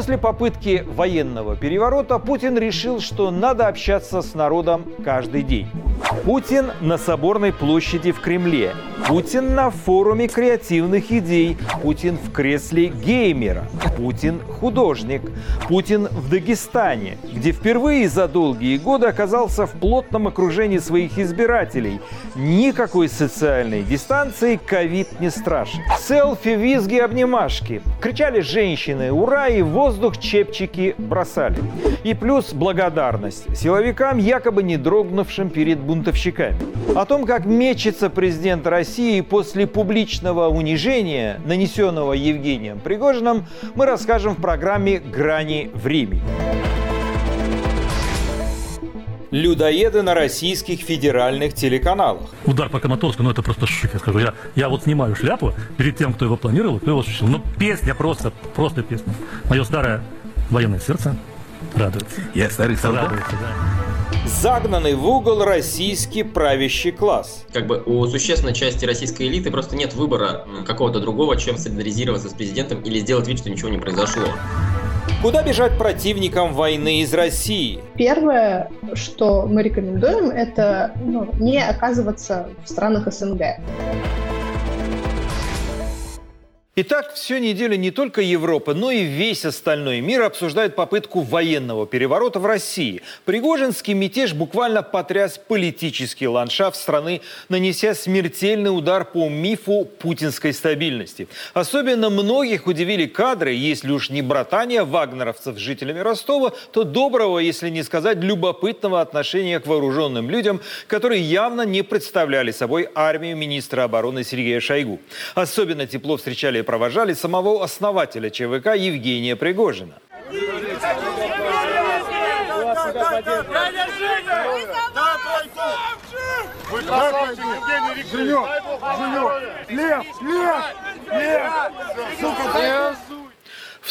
После попытки военного переворота Путин решил, что надо общаться с народом каждый день. Путин на Соборной площади в Кремле. Путин на форуме креативных идей. Путин в кресле геймера. Путин художник. Путин в Дагестане, где впервые за долгие годы оказался в плотном окружении своих избирателей. Никакой социальной дистанции ковид не страшен. Селфи, визги, обнимашки. Кричали женщины «Ура!» и воздух чепчики бросали. И плюс благодарность силовикам, якобы не дрогнувшим перед бунтовщиками. О том, как мечется президент России после публичного унижения, нанесенного Евгением Пригожиным, мы расскажем в программе «Грани времени». Людоеды на российских федеральных телеканалах. Удар по Краматорску, ну это просто шик, я скажу. Я, я вот снимаю шляпу перед тем, кто его планировал, кто его осуществил. Ну песня просто, просто песня. Мое старое военное сердце радуется. Я старый солдат. Радуется, да загнанный в угол российский правящий класс. Как бы у существенной части российской элиты просто нет выбора какого-то другого, чем солидаризироваться с президентом или сделать вид, что ничего не произошло. Куда бежать противникам войны из России? Первое, что мы рекомендуем, это ну, не оказываться в странах СНГ. Итак, всю неделю не только Европа, но и весь остальной мир обсуждает попытку военного переворота в России. Пригожинский мятеж буквально потряс политический ландшафт страны, нанеся смертельный удар по мифу путинской стабильности. Особенно многих удивили кадры, если уж не братания вагнеровцев с жителями Ростова, то доброго, если не сказать любопытного отношения к вооруженным людям, которые явно не представляли собой армию министра обороны Сергея Шойгу. Особенно тепло встречали провожали самого основателя ЧВК Евгения Пригожина. Лев! Лев! Лев! Сука,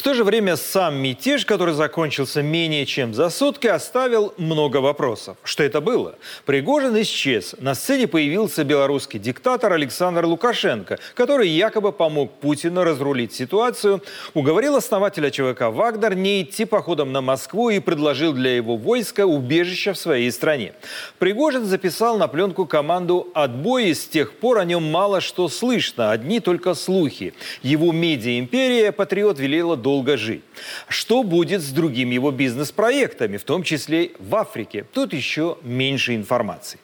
в то же время сам мятеж, который закончился менее чем за сутки, оставил много вопросов. Что это было? Пригожин исчез. На сцене появился белорусский диктатор Александр Лукашенко, который якобы помог Путину разрулить ситуацию, уговорил основателя ЧВК «Вагнер» не идти походом на Москву и предложил для его войска убежище в своей стране. Пригожин записал на пленку команду «Отбой», и с тех пор о нем мало что слышно, одни только слухи. Его медиа-империя «Патриот» велела долго жить. Что будет с другими его бизнес-проектами, в том числе в Африке? Тут еще меньше информации.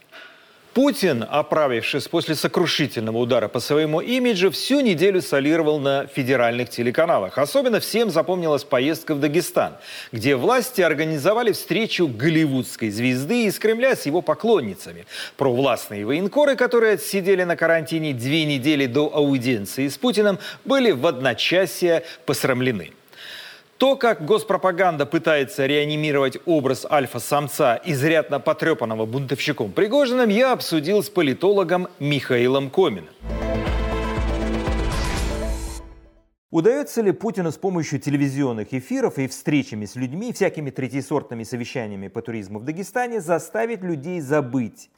Путин, оправившись после сокрушительного удара по своему имиджу, всю неделю солировал на федеральных телеканалах. Особенно всем запомнилась поездка в Дагестан, где власти организовали встречу голливудской звезды из Кремля с его поклонницами. Провластные военкоры, которые отсидели на карантине две недели до аудиенции с Путиным, были в одночасье посрамлены. То, как госпропаганда пытается реанимировать образ альфа-самца, изрядно потрепанного бунтовщиком Пригожиным, я обсудил с политологом Михаилом Коминым. Удается ли Путину с помощью телевизионных эфиров и встречами с людьми, всякими третьесортными совещаниями по туризму в Дагестане заставить людей забыть,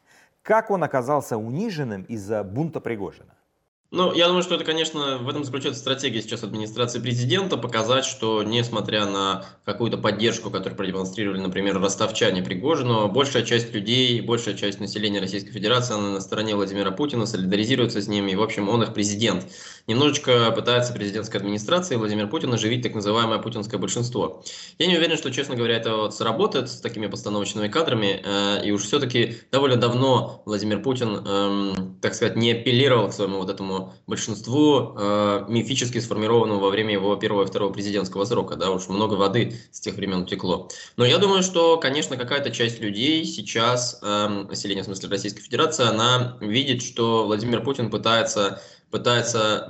как он оказался униженным из-за бунта Пригожина? Ну, я думаю, что это, конечно, в этом заключается стратегия сейчас администрации президента, показать, что несмотря на какую-то поддержку, которую продемонстрировали, например, ростовчане Пригожину, большая часть людей, большая часть населения Российской Федерации, она на стороне Владимира Путина, солидаризируется с ними, и, в общем, он их президент. Немножечко пытается президентская администрация Владимир Путин оживить так называемое путинское большинство. Я не уверен, что, честно говоря, это вот сработает с такими постановочными кадрами, э, и уж все-таки довольно давно Владимир Путин, э, так сказать, не апеллировал к своему вот этому большинству э, мифически сформированному во время его первого и второго президентского срока. Да, уж много воды с тех времен утекло. Но я думаю, что, конечно, какая-то часть людей сейчас, э, население в смысле Российской Федерации, она видит, что Владимир Путин пытается пытается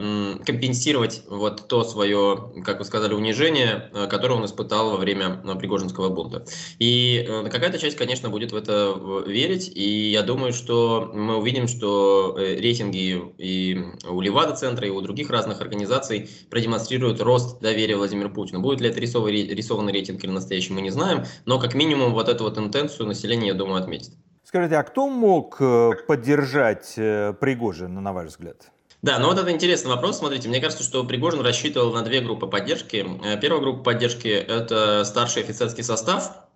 компенсировать вот то свое, как вы сказали, унижение, э, которое он испытал во время э, Пригожинского бунта. И э, какая-то часть, конечно, будет в это верить, и я думаю, что мы увидим, что рейтинги и у Левада-центра, и у других разных организаций продемонстрируют рост доверия Владимиру Путину. Будет ли это рисованный, рисованный рейтинг или настоящий, мы не знаем, но как минимум вот эту вот интенцию население, я думаю, отметит. Скажите, а кто мог поддержать Пригожина, на ваш взгляд? Да, ну вот это интересный вопрос. Смотрите, мне кажется, что Пригожин рассчитывал на две группы поддержки. Э, первая группа поддержки – это старший офицерский состав,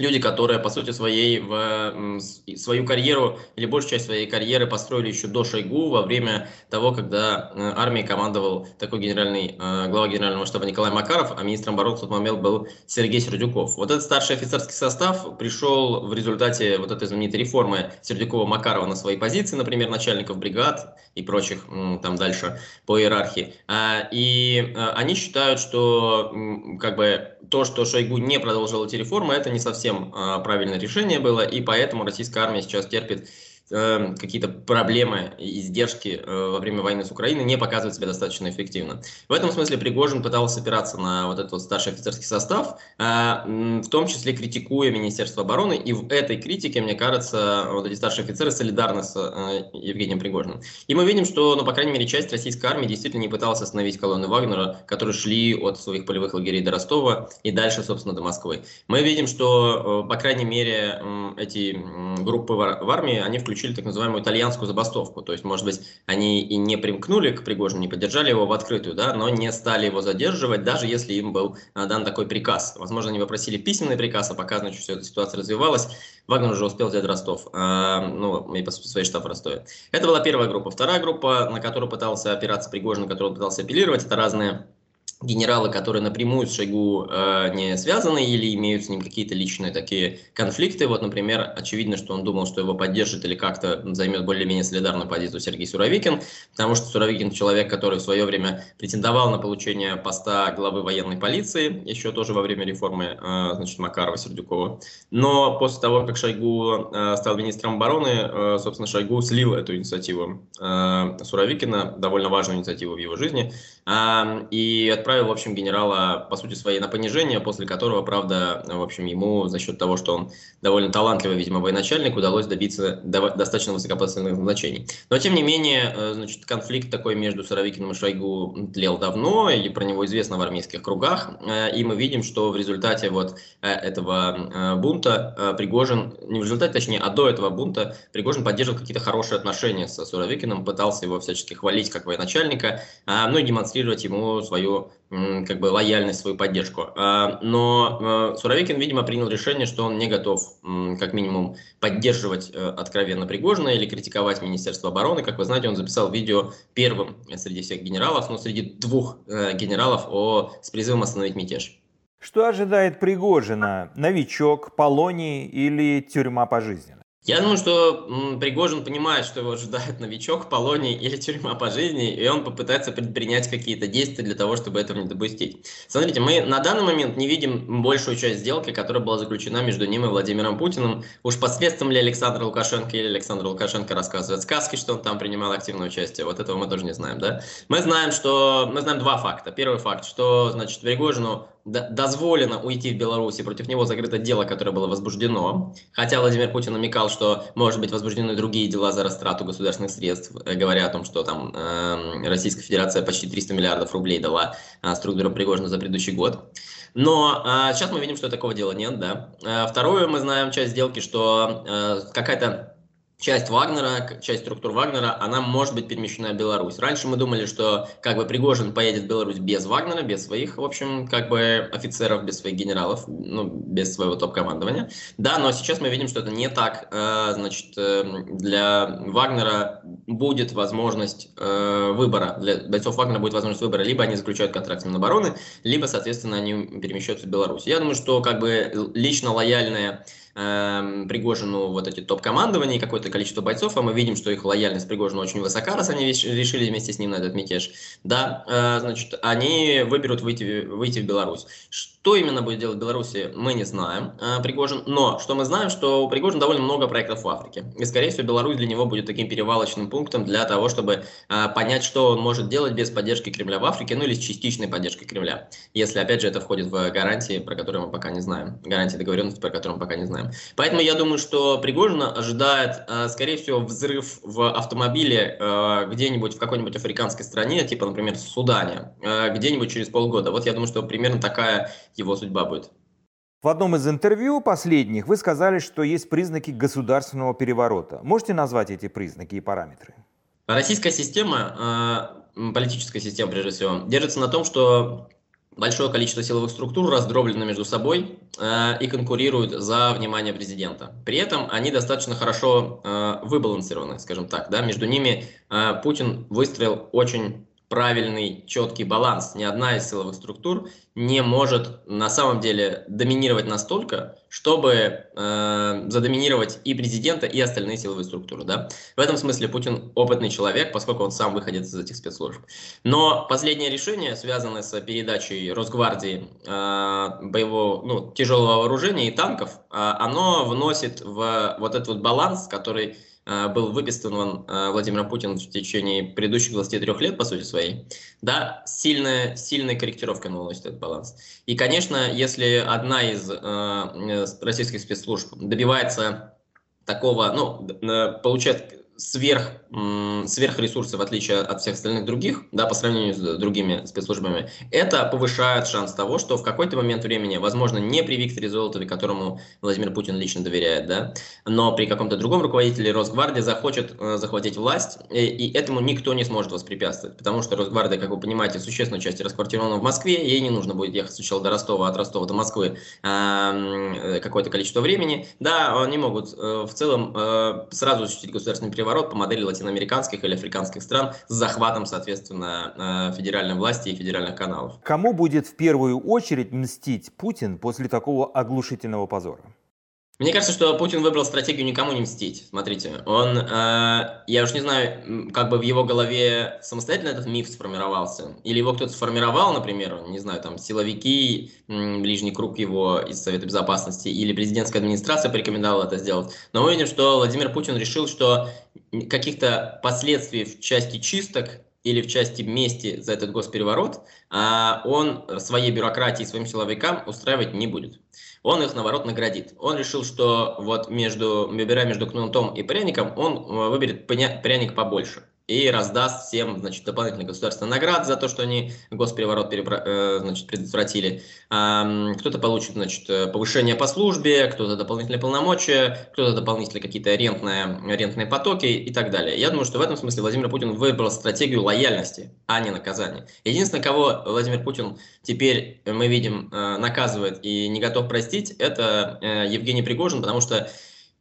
люди, которые, по сути своей, в свою карьеру или большую часть своей карьеры построили еще до Шойгу во время того, когда э, армией командовал такой генеральный, э, глава генерального штаба Николай Макаров, а министром обороны в тот момент был Сергей Сердюков. Вот этот старший офицерский состав пришел в результате вот этой знаменитой реформы Сердюкова-Макарова на свои позиции, например, начальников бригад и прочих там дальше по иерархии. А, и э, они считают, что как бы то, что Шойгу не продолжил эти реформы, это не совсем а, правильное решение было, и поэтому российская армия сейчас терпит Эм, какие-то проблемы и издержки э, во время войны с Украиной не показывают себя достаточно эффективно. В этом смысле Пригожин пытался опираться на вот этот вот старший офицерский состав, э, в том числе критикуя Министерство обороны, и в этой критике, мне кажется, вот эти старшие офицеры солидарны с э, Евгением Пригожиным. И мы видим, что, ну, по крайней мере, часть российской армии действительно не пыталась остановить колонны Вагнера, которые шли от своих полевых лагерей до Ростова и дальше, собственно, до Москвы. Мы видим, что, по крайней мере, эти группы в армии, они включают включили так называемую итальянскую забастовку. То есть, может быть, они и не примкнули к Пригожину, не поддержали его в открытую, да, но не стали его задерживать, даже если им был а, дан такой приказ. Возможно, они попросили письменный приказ, а пока, значит, вся эта ситуация развивалась, Вагнер уже успел взять Ростов, а, ну, и по своей штаб в Ростове. Это была первая группа. Вторая группа, на которую пытался опираться Пригожин, на которую он пытался апеллировать, это разные генералы, которые напрямую с Шойгу э, не связаны или имеют с ним какие-то личные такие конфликты. Вот, например, очевидно, что он думал, что его поддержит или как-то займет более-менее солидарную позицию Сергей Суровикин, потому что Суровикин человек, который в свое время претендовал на получение поста главы военной полиции, еще тоже во время реформы э, значит, Макарова-Сердюкова. Но после того, как Шойгу э, стал министром обороны, э, собственно, Шойгу слил эту инициативу э, Суровикина, довольно важную инициативу в его жизни, и отправил в общем, генерала, по сути своей, на понижение, после которого, правда, в общем, ему за счет того, что он довольно талантливый, видимо, военачальник, удалось добиться достаточно высокопоставленных назначений. Но, тем не менее, э, значит, конфликт такой между Суровикиным и Шойгу тлел давно, и про него известно в армейских кругах, э, и мы видим, что в результате вот э, этого бунта Пригожин, не в результате, точнее, а до этого бунта Пригожин поддерживал какие-то хорошие отношения со Суровикиным, пытался его всячески хвалить как военачальника, ну и демонстрировать ему свою как бы лояльность, свою поддержку. А, но э, Суровикин, видимо, принял решение, что он не готов, как минимум, поддерживать э, откровенно Пригожина или критиковать Министерство обороны. Как вы знаете, он записал видео первым среди всех генералов, но среди двух э, генералов о, с призывом остановить мятеж. Что ожидает Пригожина? Новичок, Полоний или тюрьма пожизненно? Я думаю, что Пригожин понимает, что его ожидает новичок, полоний или тюрьма по жизни, и он попытается предпринять какие-то действия для того, чтобы этого не допустить. Смотрите, мы на данный момент не видим большую часть сделки, которая была заключена между ним и Владимиром Путиным. Уж посредством ли Александра Лукашенко или Александр Лукашенко рассказывает сказки, что он там принимал активное участие, вот этого мы тоже не знаем, да? Мы знаем, что... Мы знаем два факта. Первый факт, что, значит, Пригожину дозволено уйти в Беларусь, и против него закрыто дело, которое было возбуждено. Хотя Владимир Путин намекал, что может быть возбуждены другие дела за растрату государственных средств, э, говоря о том, что там э, Российская Федерация почти 300 миллиардов рублей дала э, структурам Пригожина за предыдущий год. Но э, сейчас мы видим, что такого дела нет, да. Э, второе, мы знаем часть сделки, что э, какая-то часть Вагнера, часть структур Вагнера, она может быть перемещена в Беларусь. Раньше мы думали, что как бы Пригожин поедет в Беларусь без Вагнера, без своих, в общем, как бы офицеров, без своих генералов, ну, без своего топ-командования. Да, но сейчас мы видим, что это не так. Э, значит, э, для Вагнера будет возможность э, выбора, для бойцов Вагнера будет возможность выбора, либо они заключают контракт с Минобороны, либо, соответственно, они перемещаются в Беларусь. Я думаю, что как бы лично лояльные э, Пригожину вот эти топ-командования и какое-то количество бойцов, а мы видим, что их лояльность Пригожину очень высока, раз они решили вместе с ним на этот мятеж, да, э, значит, они выберут выйти, выйти в Беларусь. Что именно будет делать Беларуси, мы не знаем, э, Пригожин, но что мы знаем, что у Пригожина довольно много проектов в Африке, и, скорее всего, Беларусь для него будет таким перевалочным пунктом для того, чтобы э, понять, что он может делать без поддержки Кремля в Африке, ну или с частичной поддержкой Кремля, если, опять же, это входит в гарантии, про которые мы пока не знаем, гарантии договоренности, про которые мы пока не знаем знаем. Поэтому я думаю, что Пригожина ожидает, э, скорее всего, взрыв в автомобиле э, где-нибудь в какой-нибудь африканской стране, типа, например, в Судане, э, где-нибудь через полгода. Вот я думаю, что примерно такая его судьба будет. В одном из интервью последних вы сказали, что есть признаки государственного переворота. Можете назвать эти признаки и параметры? Российская система, политическая система прежде всего, держится на том, что большое количество силовых структур раздроблено между собой э, и конкурируют за внимание президента. При этом они достаточно хорошо э, выбалансированы, скажем так. Да? Между ними э, Путин выстроил очень правильный, четкий баланс. Ни одна из силовых структур не может на самом деле доминировать настолько, чтобы э, задоминировать и президента, и остальные силовые структуры. Да? В этом смысле Путин опытный человек, поскольку он сам выходит из этих спецслужб. Но последнее решение, связанное с передачей Росгвардии э, боевого, ну, тяжелого вооружения и танков, э, оно вносит в вот этот вот баланс, который был выписан э, Владимиром Путиным в течение предыдущих 23 лет, по сути своей, да, сильная, сильная корректировка на вносит этот баланс. И, конечно, если одна из э, российских спецслужб добивается такого, ну, получает сверх, сверхресурсы, в отличие от всех остальных других, да, по сравнению с другими спецслужбами, это повышает шанс того, что в какой-то момент времени, возможно, не при Викторе Золотове, которому Владимир Путин лично доверяет, да, но при каком-то другом руководителе Росгвардии захочет э, захватить власть, и, и этому никто не сможет воспрепятствовать, потому что Росгвардия, как вы понимаете, существенную часть расквартирована в Москве, ей не нужно будет ехать сначала до Ростова, от Ростова до Москвы э, какое-то количество времени. Да, они могут э, в целом э, сразу осуществить государственный переворот, переворот по модели латиноамериканских или африканских стран с захватом, соответственно, э, федеральной власти и федеральных каналов. Кому будет в первую очередь мстить Путин после такого оглушительного позора? Мне кажется, что Путин выбрал стратегию никому не мстить. Смотрите, он, э, я уж не знаю, как бы в его голове самостоятельно этот миф сформировался, или его кто-то сформировал, например, не знаю, там силовики, ближний круг его из Совета Безопасности, или президентская администрация порекомендовала это сделать. Но мы видим, что Владимир Путин решил, что каких-то последствий в части чисток или в части мести за этот госпереворот, а он своей бюрократии, своим силовикам устраивать не будет он их, наоборот, наградит. Он решил, что вот между, выбирая между кнутом и пряником, он э, выберет пряник побольше и раздаст всем значит, дополнительные государственные награды за то, что они госпереворот перепро... Э, значит, предотвратили. Кто-то получит значит, э, повышение по службе, кто-то дополнительные полномочия, кто-то дополнительные какие-то рентные, рентные потоки и так далее. Я думаю, что в этом смысле Владимир Путин выбрал стратегию лояльности, а не наказания. Единственное, кого Владимир Путин теперь, мы видим, э, наказывает и не готов простить, это Евгений Пригожин, потому что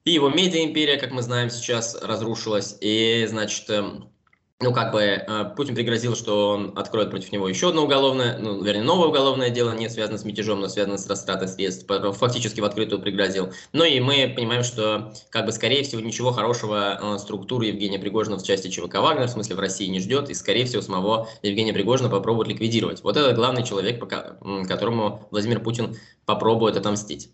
и его медиа-империя, как мы знаем, сейчас разрушилась, и, значит, эм, ну, как бы э, Путин пригрозил, что он откроет против него еще одно уголовное, ну, вернее, новое уголовное дело, не связанное с мятежом, но связанное с растратой средств, фактически в открытую пригрозил. Ну и мы понимаем, что, как бы, скорее всего, ничего хорошего э, структуры Евгения Пригожина в части ЧВК Вагнер, в смысле, в России не ждет, и, скорее всего, самого Евгения Пригожина попробуют ликвидировать. Вот это главный человек, которому Владимир Путин попробует отомстить.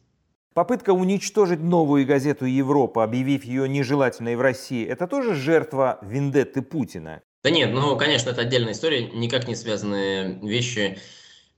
Попытка уничтожить новую газету «Европа», объявив ее нежелательной в России, это тоже жертва вендетты Путина? Да нет, ну, конечно, это отдельная история, никак не связанные вещи.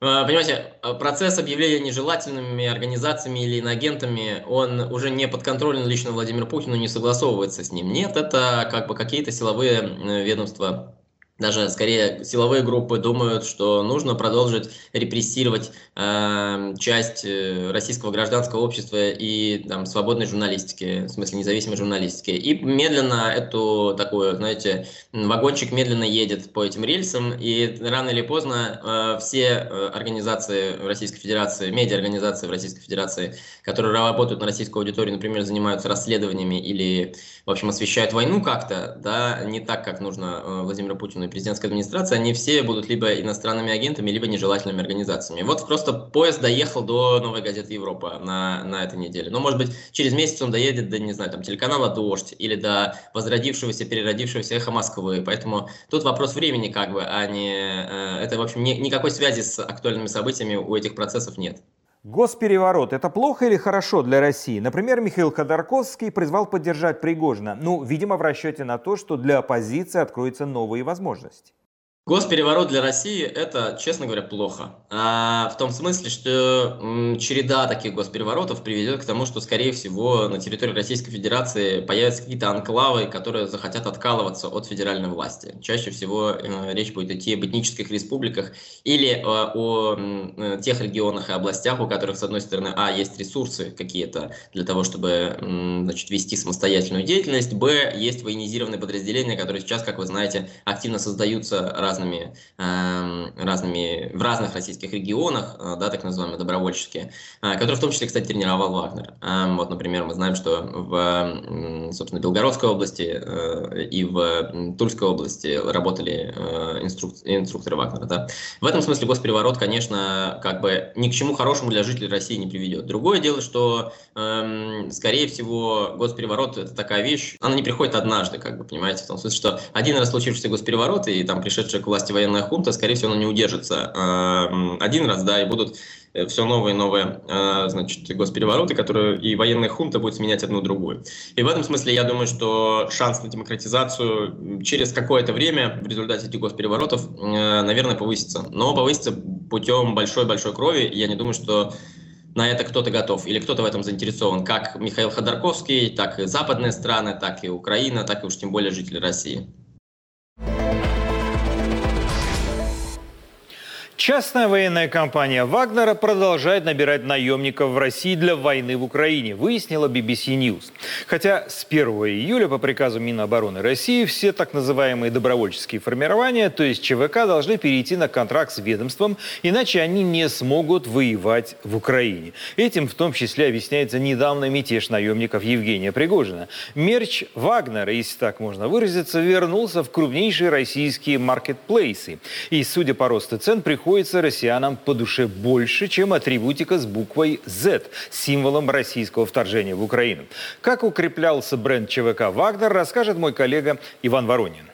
А, понимаете, процесс объявления нежелательными организациями или иноагентами, он уже не подконтролен лично Владимиру Путину, не согласовывается с ним. Нет, это как бы какие-то силовые ведомства даже скорее силовые группы думают, что нужно продолжить репрессировать э, часть российского гражданского общества и там, свободной журналистики, в смысле независимой журналистики. И медленно эту такую, знаете, вагончик медленно едет по этим рельсам, и рано или поздно э, все э, организации Российской Федерации, медиаорганизации в Российской Федерации, которые работают на российскую аудиторию, например, занимаются расследованиями или, в общем, освещают войну как-то, да, не так, как нужно э, Владимиру Путину и президентской администрации, они все будут либо иностранными агентами, либо нежелательными организациями. Вот просто поезд доехал до новой газеты Европа на, на этой неделе. Ну, может быть, через месяц он доедет до, не знаю, там, телеканала «Дождь» или до возродившегося, переродившегося «Эхо Москвы». Поэтому тут вопрос времени, как бы, а не... Э, это, в общем, ни, никакой связи с актуальными событиями у этих процессов нет. Госпереворот – это плохо или хорошо для России? Например, Михаил Ходорковский призвал поддержать Пригожина. Ну, видимо, в расчете на то, что для оппозиции откроются новые возможности. Госпереворот для России – это, честно говоря, плохо. А, в том смысле, что м, череда таких госпереворотов приведет к тому, что, скорее всего, на территории Российской Федерации появятся какие-то анклавы, которые захотят откалываться от федеральной власти. Чаще всего э, речь будет идти об этнических республиках или э, о э, тех регионах и областях, у которых, с одной стороны, а, есть ресурсы какие-то для того, чтобы м, значит, вести самостоятельную деятельность, б, есть военизированные подразделения, которые сейчас, как вы знаете, активно создаются раз разными, эм, разными, в разных российских регионах, э, да, так называемые добровольческие, э, которые в том числе, кстати, тренировал Вагнер. Эм, вот, например, мы знаем, что в, собственно, Белгородской области э, и в Тульской области работали инструк... инструкторы Вагнера. Да. В этом смысле госпереворот, конечно, как бы ни к чему хорошему для жителей России не приведет. Другое дело, что, эм, скорее всего, госпереворот – это такая вещь, она не приходит однажды, как бы, понимаете, в том смысле, что один раз случившийся госпереворот, и там пришедший к власти военная хунта, скорее всего, она не удержится э, один раз, да, и будут э, все новые и новые, э, значит, госперевороты, которые и военная хунта будет сменять одну другую. И в этом смысле я думаю, что шанс на демократизацию через какое-то время в результате этих госпереворотов, наверное, повысится. Но повысится путем большой-большой крови. Я не думаю, что на это кто-то готов или кто-то в этом заинтересован, как Михаил Ходорковский, так и западные страны, так и Украина, так и уж тем более жители России. Частная военная компания Вагнера продолжает набирать наемников в России для войны в Украине, выяснила BBC News. Хотя с 1 июля по приказу Минобороны России все так называемые добровольческие формирования, то есть ЧВК, должны перейти на контракт с ведомством, иначе они не смогут воевать в Украине. Этим в том числе объясняется недавно мятеж наемников Евгения Пригожина. Мерч Вагнера, если так можно выразиться, вернулся в крупнейшие российские маркетплейсы. И, судя по росту цен, приходит приходится россиянам по душе больше, чем атрибутика с буквой Z, символом российского вторжения в Украину. Как укреплялся бренд ЧВК «Вагнер», расскажет мой коллега Иван Воронин.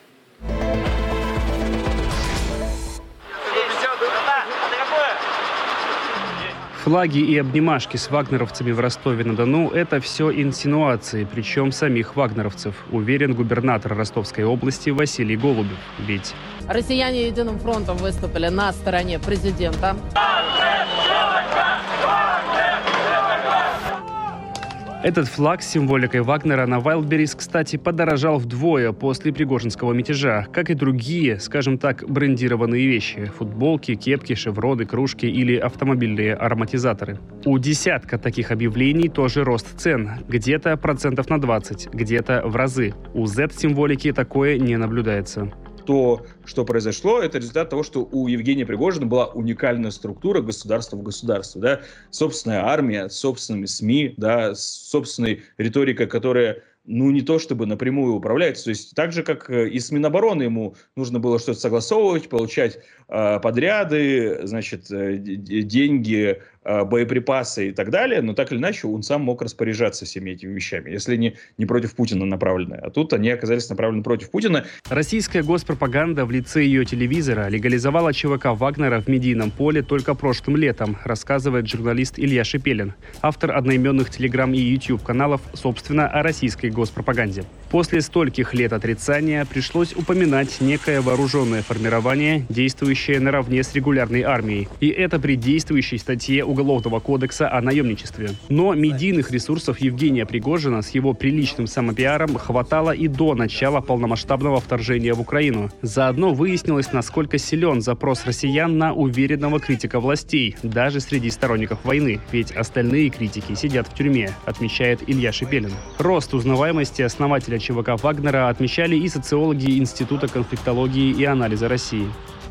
Флаги и обнимашки с вагнеровцами в Ростове-на-Дону – это все инсинуации, причем самих вагнеровцев, уверен губернатор Ростовской области Василий Голубев. Ведь россияне единым фронтом выступили на стороне президента. Этот флаг с символикой Вагнера на Вайлдберрис, кстати, подорожал вдвое после Пригожинского мятежа, как и другие, скажем так, брендированные вещи – футболки, кепки, шевроны, кружки или автомобильные ароматизаторы. У десятка таких объявлений тоже рост цен, где-то процентов на 20, где-то в разы. У Z-символики такое не наблюдается то, что произошло, это результат того, что у Евгения Пригожина была уникальная структура государства в государстве, да, собственная армия, собственными СМИ, да, собственной риторикой, которая ну, не то чтобы напрямую управляется. То есть так же, как и с Минобороны ему нужно было что-то согласовывать, получать э, подряды, значит, э, деньги, э, боеприпасы и так далее, но так или иначе он сам мог распоряжаться всеми этими вещами, если не, не против Путина направленные. А тут они оказались направлены против Путина. Российская госпропаганда в лице ее телевизора легализовала ЧВК Вагнера в медийном поле только прошлым летом, рассказывает журналист Илья Шипелин, автор одноименных телеграм и YouTube каналов, собственно, о российской госпропаганде. После стольких лет отрицания пришлось упоминать некое вооруженное формирование, действующее наравне с регулярной армией. И это при действующей статье Уголовного кодекса о наемничестве. Но медийных ресурсов Евгения Пригожина с его приличным самопиаром хватало и до начала полномасштабного вторжения в Украину. Заодно выяснилось, насколько силен запрос россиян на уверенного критика властей, даже среди сторонников войны, ведь остальные критики сидят в тюрьме, отмечает Илья Шепелин. Рост узнаваемости основателя ЧВК Вагнера отмечали и социологи Института конфликтологии и анализа России.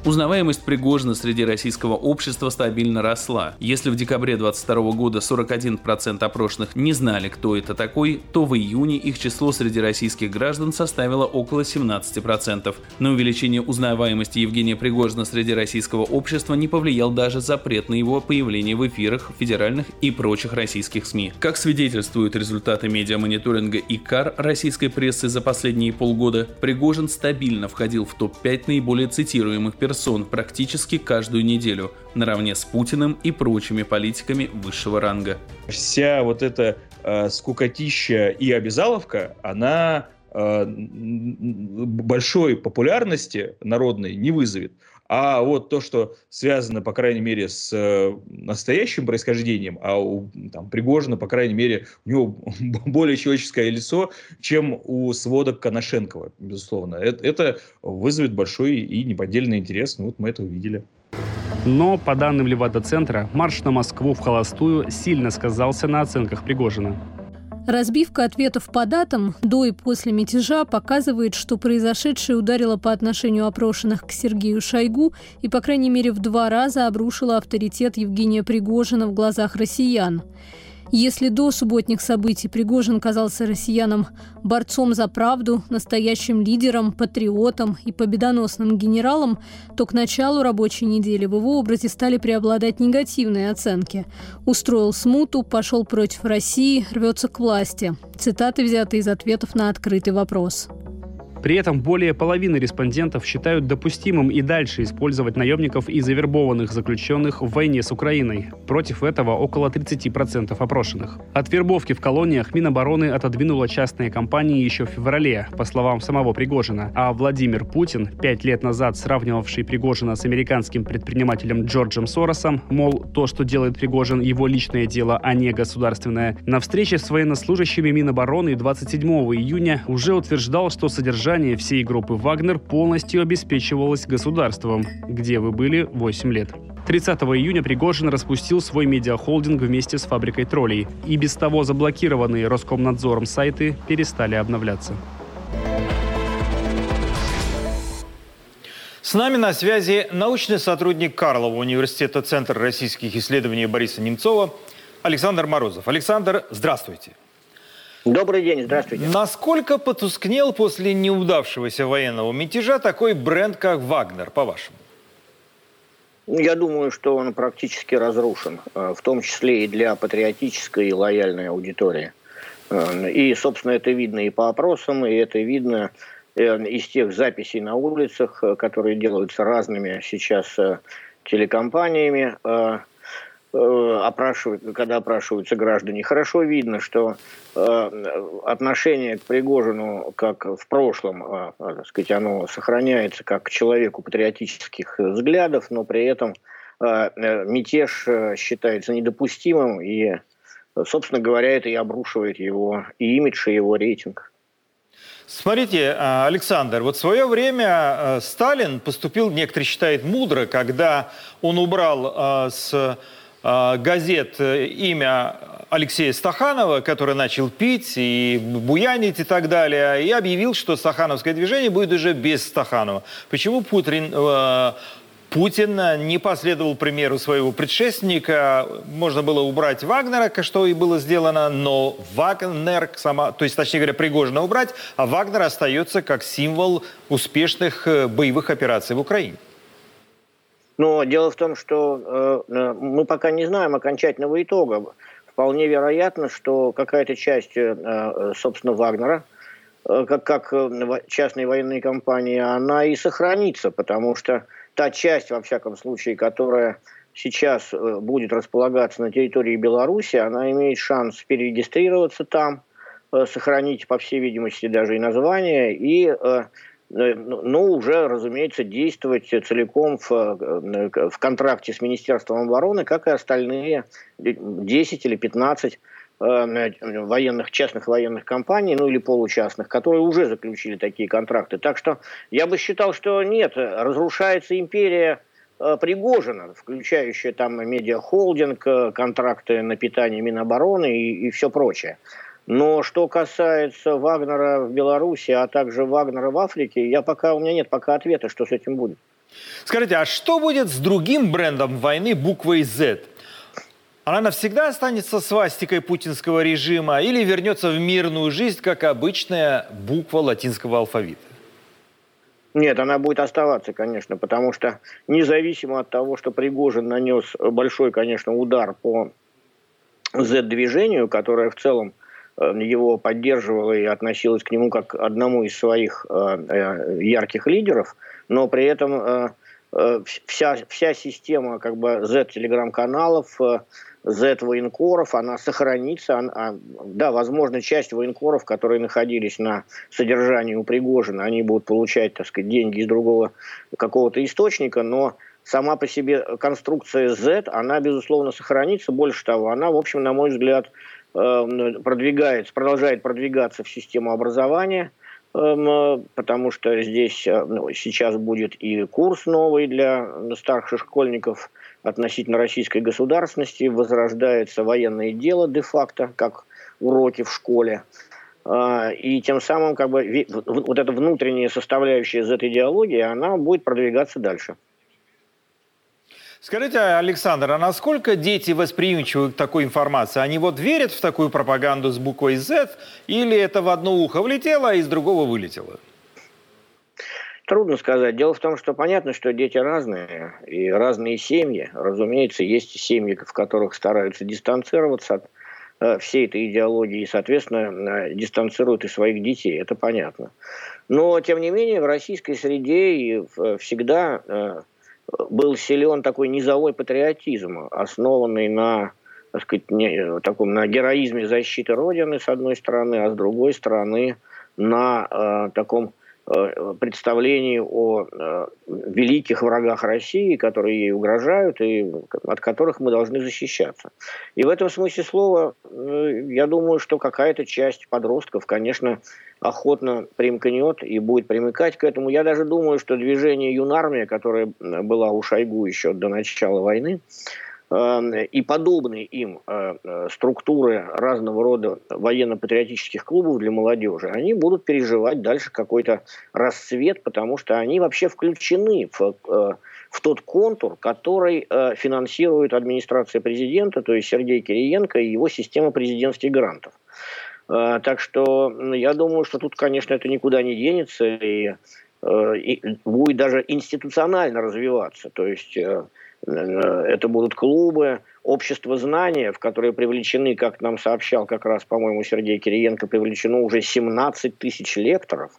Узнаваемость Пригожина среди российского общества стабильно росла. Если в декабре 2022 года 41% опрошенных не знали, кто это такой, то в июне их число среди российских граждан составило около 17%. На увеличение узнаваемости Евгения Пригожина среди российского общества не повлиял даже запрет на его появление в эфирах федеральных и прочих российских СМИ. Как свидетельствуют результаты медиамониторинга ИКАР российской прессы за последние полгода, Пригожин стабильно входил в топ-5 наиболее цитируемых персонажей персон практически каждую неделю, наравне с Путиным и прочими политиками высшего ранга. Вся вот эта э, скукотища и обязаловка, она э, большой популярности народной не вызовет. А вот то, что связано, по крайней мере, с э, настоящим происхождением, а у там, Пригожина, по крайней мере, у него более человеческое лицо, чем у сводок Коношенкова, безусловно. Это, это вызовет большой и неподдельный интерес. Ну, вот мы это увидели. Но, по данным Левада-центра, марш на Москву в холостую сильно сказался на оценках Пригожина. Разбивка ответов по датам до и после мятежа показывает, что произошедшее ударило по отношению опрошенных к Сергею Шойгу и, по крайней мере, в два раза обрушило авторитет Евгения Пригожина в глазах россиян. Если до субботних событий Пригожин казался россиянам борцом за правду, настоящим лидером, патриотом и победоносным генералом, то к началу рабочей недели в его образе стали преобладать негативные оценки. Устроил смуту, пошел против России, рвется к власти. Цитаты взяты из ответов на открытый вопрос. При этом более половины респондентов считают допустимым и дальше использовать наемников и завербованных заключенных в войне с Украиной. Против этого около 30% опрошенных. От вербовки в колониях Минобороны отодвинула частные компании еще в феврале, по словам самого Пригожина. А Владимир Путин, пять лет назад сравнивавший Пригожина с американским предпринимателем Джорджем Соросом, мол, то, что делает Пригожин, его личное дело, а не государственное, на встрече с военнослужащими Минобороны 27 июня уже утверждал, что содержание содержание всей группы «Вагнер» полностью обеспечивалось государством, где вы были 8 лет. 30 июня Пригожин распустил свой медиахолдинг вместе с фабрикой троллей. И без того заблокированные Роскомнадзором сайты перестали обновляться. С нами на связи научный сотрудник Карлова университета Центр российских исследований Бориса Немцова Александр Морозов. Александр, здравствуйте. Добрый день, здравствуйте. Насколько потускнел после неудавшегося военного мятежа такой бренд, как «Вагнер», по-вашему? Ну, я думаю, что он практически разрушен, э, в том числе и для патриотической и лояльной аудитории. Э, и, собственно, это видно и по опросам, и это видно э, из тех записей на улицах, которые делаются разными сейчас телекомпаниями. Э, опрашивают, когда опрашиваются граждане, хорошо видно, что э, отношение к Пригожину, как в прошлом, э, так сказать, оно сохраняется как к человеку патриотических взглядов, но при этом мятеж считается недопустимым и, собственно говоря, это и обрушивает его и имидж, и его рейтинг. Смотрите, Александр, вот в свое время Сталин поступил, некоторые считают, мудро, когда он убрал с газет э, имя Алексея Стаханова, который начал пить и буянить и так далее, и объявил, что Стахановское движение будет уже без Стаханова. Почему Путин, э, Путин не последовал примеру своего предшественника? Можно было убрать Вагнера, что и было сделано, но Вагнер, сама, то есть, точнее говоря, Пригожина убрать, а Вагнер остается как символ успешных э, боевых операций в Украине. Но дело в том, что э, э, мы пока не знаем окончательного итога. Вполне вероятно, что какая-то часть, э, э собственно, Вагнера, э, как, как э, частной военной компании, она и сохранится, потому что та часть, во всяком случае, которая сейчас будет располагаться на территории Беларуси, она имеет шанс перерегистрироваться там, сохранить, по всей видимости, даже и название, и ну, ну, уже, разумеется, действовать целиком в, э, в контракте с Министерством обороны, как и остальные 10 или 15 э, военных, частных военных компаний, ну или получастных, которые уже заключили такие контракты. Так что я бы считал, что нет, разрушается империя Пригожина, включающая там медиахолдинг, контракты на питание Минобороны и, и все прочее. Но что касается Вагнера в Беларуси, а также Вагнера в Африке, я пока, у меня нет пока ответа, что с этим будет. Скажите, а что будет с другим брендом войны буквой Z? Она навсегда останется свастикой путинского режима или вернется в мирную жизнь, как обычная буква латинского алфавита? Нет, она будет оставаться, конечно, потому что независимо от того, что Пригожин нанес большой, конечно, удар по Z-движению, которое в целом его поддерживала и относилась к нему как к одному из своих э, э, ярких лидеров, но при этом вся, вся система как бы Z-телеграм-каналов, Z-военкоров, она сохранится. Она, да, возможно, часть военкоров, которые находились на содержании у Пригожина, они будут получать, так сказать, деньги из другого какого-то источника, но сама по себе конструкция Z, она, безусловно, сохранится. Больше того, она, в общем, на мой взгляд, э, продвигается, продолжает продвигаться в систему образования – Эм, потому что здесь э, ну, сейчас будет и курс новый для старших школьников относительно российской государственности, возрождается военное дело де-факто, как уроки в школе. А, и тем самым как бы вот эта внутренняя составляющая из этой идеологии, она будет продвигаться дальше. Скажите, Александр, а насколько дети восприимчивы к такой информации? Они вот верят в такую пропаганду с буквой Z, или это в одно ухо влетело, а из другого вылетело? Трудно сказать. Дело в том, что понятно, что дети разные, и разные семьи. Разумеется, есть семьи, в которых стараются дистанцироваться от э, всей этой идеологии и, соответственно, э, дистанцируют и своих детей. Это понятно. Но, тем не менее, в российской среде всегда э, был силен такой низовой патриотизм, основанный на так сказать, не, таком, на героизме защиты Родины, с одной стороны, а с другой стороны, на э, таком э, представлении о э, великих врагах России, которые ей угрожают и от которых мы должны защищаться. И в этом смысле слова, э, я думаю, что какая-то часть подростков, конечно, охотно примкнет и будет примыкать к этому. Я даже думаю, что движение Юнармия, которое была у Шойгу еще до начала войны, и подобные им э, э, структуры разного рода военно-патриотических клубов для молодежи, они будут переживать дальше какой-то расцвет, потому что они вообще включены в, в тот контур, который финансирует администрация президента, то есть Сергей Кириенко и его система президентских грантов. Так что я думаю, что тут, конечно, это никуда не денется и, э, и будет даже институционально развиваться. То есть э, э, это будут клубы, общество знания, в которые привлечены, как нам сообщал как раз, по-моему, Сергей Кириенко, привлечено уже 17 тысяч лекторов.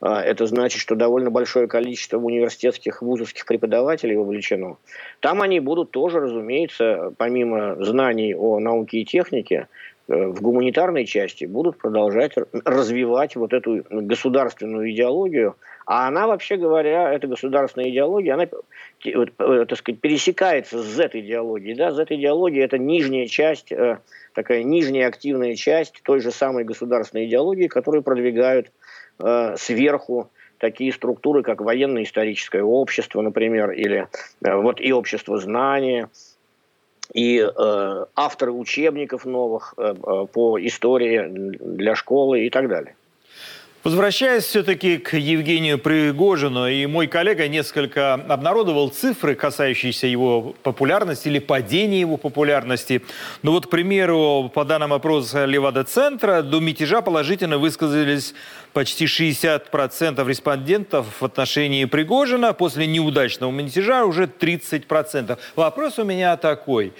А, это значит, что довольно большое количество университетских, вузовских преподавателей вовлечено. Там они будут тоже, разумеется, помимо знаний о науке и технике, Э, в гуманитарной части будут продолжать развивать вот эту государственную идеологию. А она, вообще говоря, эта государственная идеология, она, э, так сказать, пересекается с Z-идеологией. Да? Z-идеология – это нижняя часть, э, такая нижняя активная часть той же самой государственной идеологии, которую продвигают сверху такие структуры, как военно-историческое общество, например, или вот и общество знания – и э, авторы учебников новых э, э, по истории для школы и так далее. Возвращаясь все-таки к Евгению Пригожину, и мой коллега несколько обнародовал цифры, касающиеся его популярности или падения его популярности. Ну вот, к примеру, по данным опроса Левада-центра, до мятежа положительно высказались почти 60% респондентов в отношении Пригожина, после неудачного мятежа уже 30%. Вопрос у меня такой.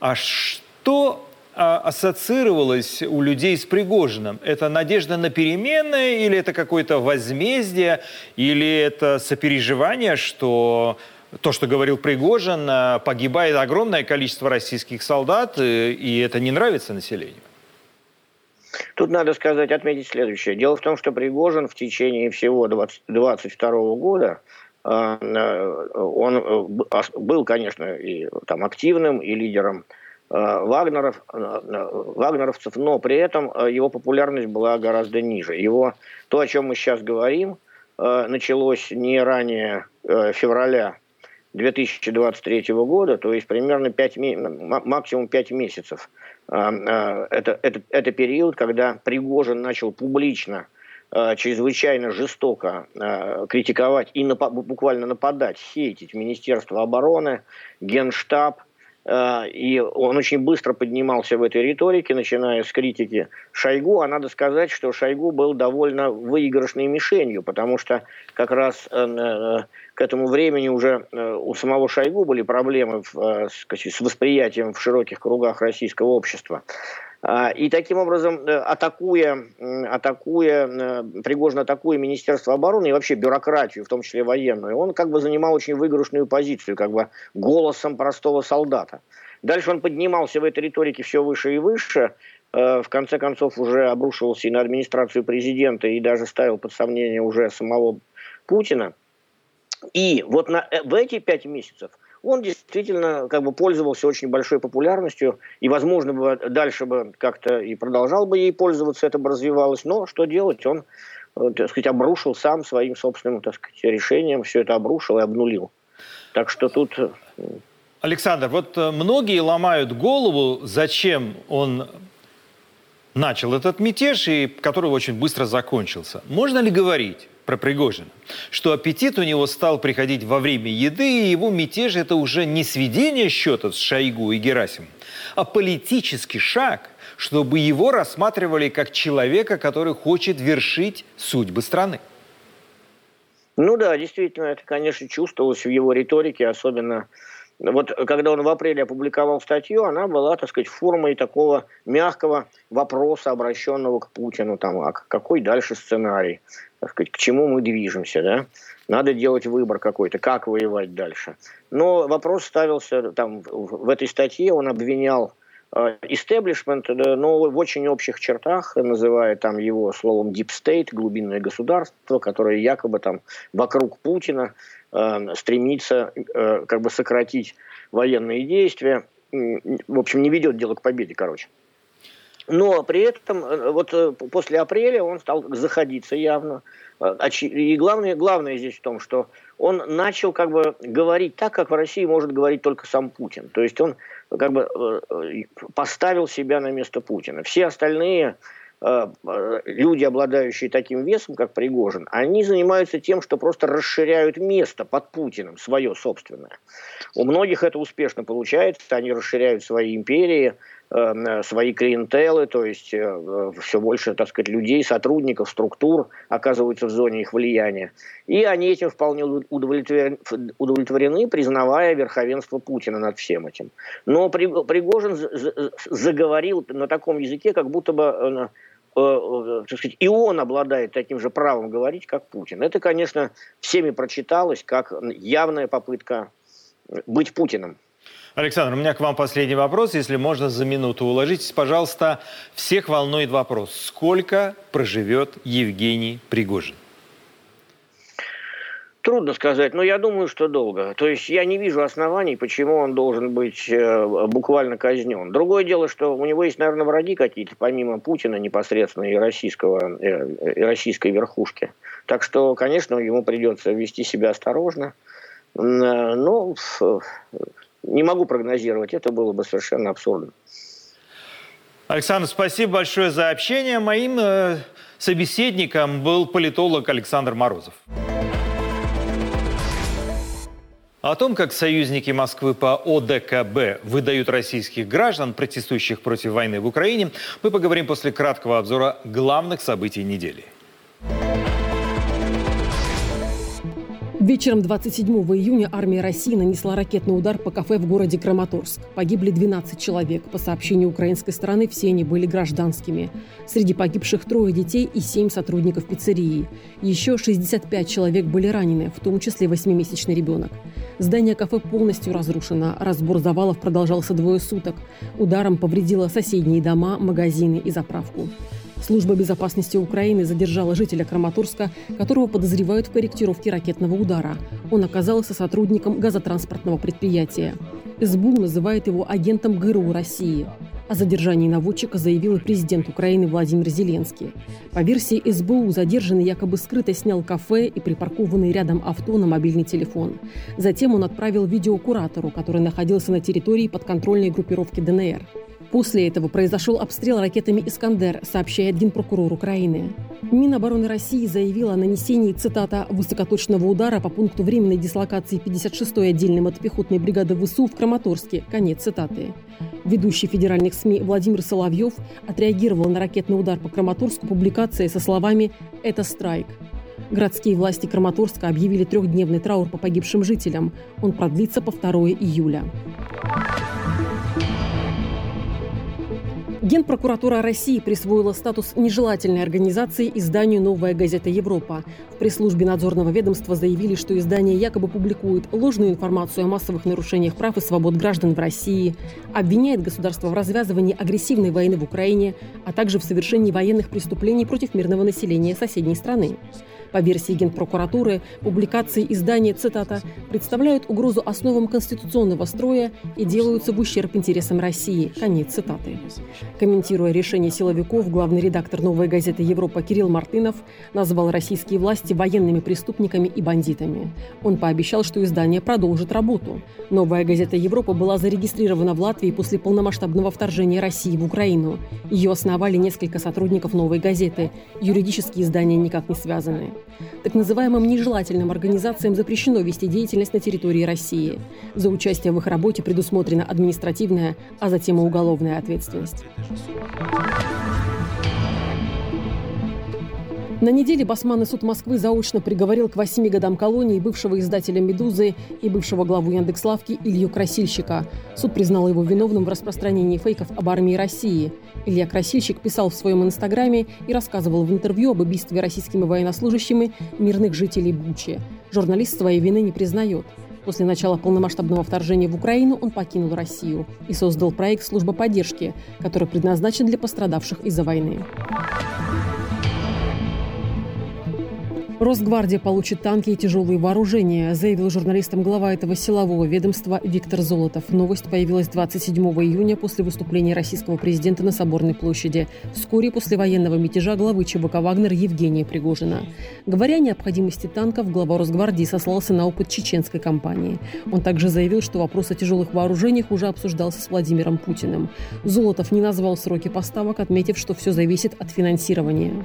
А что ассоциировалось у людей с Пригожиным? Это надежда на перемены или это какое-то возмездие, или это сопереживание, что то, что говорил Пригожин, а, погибает огромное количество российских солдат, и это не нравится населению? Тут надо сказать, отметить следующее. Дело в том, что Пригожин в течение всего 22 года а, он э, был, конечно, и там активным и лидером Вагнеров, э, э, вагнеровцев, но при этом его популярность была гораздо ниже. Его, то, о чем мы сейчас говорим, началось не ранее февраля 2023 года, то есть примерно 5, максимум 5 месяцев. Это, это, это период, когда Пригожин начал публично чрезвычайно жестоко критиковать и напа- буквально нападать, хейтить Министерство обороны, Генштаб – Э, и он очень быстро поднимался в этой риторике, начиная с критики Шойгу. А надо сказать, что Шойгу был довольно выигрышной мишенью, потому что как раз э, э, к этому времени уже у самого Шойгу были проблемы с восприятием в широких кругах российского общества. А, и таким образом, э, атакуя, атакуя, э, Пригожин атакуя Министерство обороны и вообще бюрократию, в том числе военную, он как бы занимал очень выигрышную позицию, как бы голосом простого солдата. Дальше он поднимался в этой риторике все выше и выше, э, в конце концов уже обрушивался и на администрацию президента, и даже ставил под сомнение уже самого Путина. И вот на, в эти пять месяцев он действительно как бы пользовался очень большой популярностью, и, возможно, бы дальше бы как-то и продолжал бы ей пользоваться, это бы развивалось, но что делать, он, э, так сказать, обрушил сам своим собственным, так сказать, решением, все это обрушил и обнулил. Так что тут... Александр, вот многие ломают голову, зачем он начал этот мятеж, и который очень быстро закончился. Можно ли говорить про Пригожина, что аппетит у него стал приходить во время еды, и его мятеж – это уже не сведение счета с Шойгу и Герасимом, а политический шаг, чтобы его рассматривали как человека, который хочет вершить судьбы страны. Ну да, действительно, это, конечно, чувствовалось в его риторике, особенно вот когда он в апреле опубликовал статью, она была, так сказать, формой такого мягкого вопроса, обращенного к Путину, там, а какой дальше сценарий, так сказать, к чему мы движемся, да? Надо делать выбор какой-то, как воевать дальше. Но вопрос ставился там в этой статье, он обвинял истеблишмент, но в очень общих чертах, называя там его словом deep state, глубинное государство, которое якобы там вокруг Путина э, стремится э, как бы сократить военные действия, в общем, не ведет дело к победе, короче. Но при этом э, вот э, после апреля он стал заходиться явно. Э, и главное, главное здесь в том, что он начал как бы говорить так, как в России может говорить только сам Путин. То есть он как бы поставил себя на место Путина. Все остальные люди, обладающие таким весом, как Пригожин, они занимаются тем, что просто расширяют место под Путиным, свое собственное. У многих это успешно получается, они расширяют свои империи, Э, свои клиентелы, то есть э, все больше, так сказать, людей, сотрудников, структур оказываются в зоне их влияния. И они этим вполне удовлетворены, удовлетворены признавая верховенство Путина над всем этим. Но Пригожин заговорил на таком языке, как будто бы э, так сказать, и он обладает таким же правом говорить, как Путин. Это, конечно, всеми прочиталось как явная попытка быть Путиным. Александр, у меня к вам последний вопрос. Если можно, за минуту уложитесь, пожалуйста. Всех волнует вопрос. Сколько проживет Евгений Пригожин? Трудно сказать, но я думаю, что долго. То есть я не вижу оснований, почему он должен быть э, буквально казнен. Другое дело, что у него есть, наверное, враги какие-то, помимо Путина непосредственно и, российского, э, и российской верхушки. Так что, конечно, ему придется вести себя осторожно. Э, но не могу прогнозировать, это было бы совершенно абсурдно. Александр, спасибо большое за общение. Моим э, собеседником был политолог Александр Морозов. О том, как союзники Москвы по ОДКБ выдают российских граждан, протестующих против войны в Украине, мы поговорим после краткого обзора главных событий недели. Вечером 27 июня армия России нанесла ракетный удар по кафе в городе Краматорск. Погибли 12 человек. По сообщению украинской стороны, все они были гражданскими. Среди погибших трое детей и семь сотрудников пиццерии. Еще 65 человек были ранены, в том числе 8-месячный ребенок. Здание кафе полностью разрушено. Разбор завалов продолжался двое суток. Ударом повредило соседние дома, магазины и заправку. Служба безопасности Украины задержала жителя Краматорска, которого подозревают в корректировке ракетного удара. Он оказался сотрудником газотранспортного предприятия. СБУ называет его агентом ГРУ России. О задержании наводчика заявил и президент Украины Владимир Зеленский. По версии СБУ, задержанный якобы скрыто снял кафе и припаркованный рядом авто на мобильный телефон. Затем он отправил видео куратору, который находился на территории подконтрольной группировки ДНР. После этого произошел обстрел ракетами «Искандер», сообщает генпрокурор Украины. Минобороны России заявила о нанесении, цитата, «высокоточного удара по пункту временной дислокации 56-й отдельной мотопехотной бригады ВСУ в Краматорске». Конец цитаты. Ведущий федеральных СМИ Владимир Соловьев отреагировал на ракетный удар по Краматорску публикацией со словами «Это страйк». Городские власти Краматорска объявили трехдневный траур по погибшим жителям. Он продлится по 2 июля. Генпрокуратура России присвоила статус нежелательной организации изданию «Новая газета Европа». В пресс-службе надзорного ведомства заявили, что издание якобы публикует ложную информацию о массовых нарушениях прав и свобод граждан в России, обвиняет государство в развязывании агрессивной войны в Украине, а также в совершении военных преступлений против мирного населения соседней страны. По версии Генпрокуратуры, публикации издания, цитата, представляют угрозу основам конституционного строя и делаются в ущерб интересам России. Конец цитаты. Комментируя решение силовиков, главный редактор «Новой газеты Европа» Кирилл Мартынов назвал российские власти военными преступниками и бандитами. Он пообещал, что издание продолжит работу. «Новая газета Европа» была зарегистрирована в Латвии после полномасштабного вторжения России в Украину. Ее основали несколько сотрудников «Новой газеты». Юридические издания никак не связаны. Так называемым нежелательным организациям запрещено вести деятельность на территории России. За участие в их работе предусмотрена административная, а затем и уголовная ответственность. На неделе Басманный суд Москвы заочно приговорил к восьми годам колонии бывшего издателя «Медузы» и бывшего главу Яндекс.Лавки Илью Красильщика. Суд признал его виновным в распространении фейков об армии России. Илья Красильщик писал в своем инстаграме и рассказывал в интервью об убийстве российскими военнослужащими мирных жителей Бучи. Журналист своей вины не признает. После начала полномасштабного вторжения в Украину он покинул Россию и создал проект «Служба поддержки», который предназначен для пострадавших из-за войны. Росгвардия получит танки и тяжелые вооружения, заявил журналистам глава этого силового ведомства Виктор Золотов. Новость появилась 27 июня после выступления российского президента на Соборной площади, вскоре после военного мятежа главы ЧВК «Вагнер» Евгения Пригожина. Говоря о необходимости танков, глава Росгвардии сослался на опыт чеченской кампании. Он также заявил, что вопрос о тяжелых вооружениях уже обсуждался с Владимиром Путиным. Золотов не назвал сроки поставок, отметив, что все зависит от финансирования.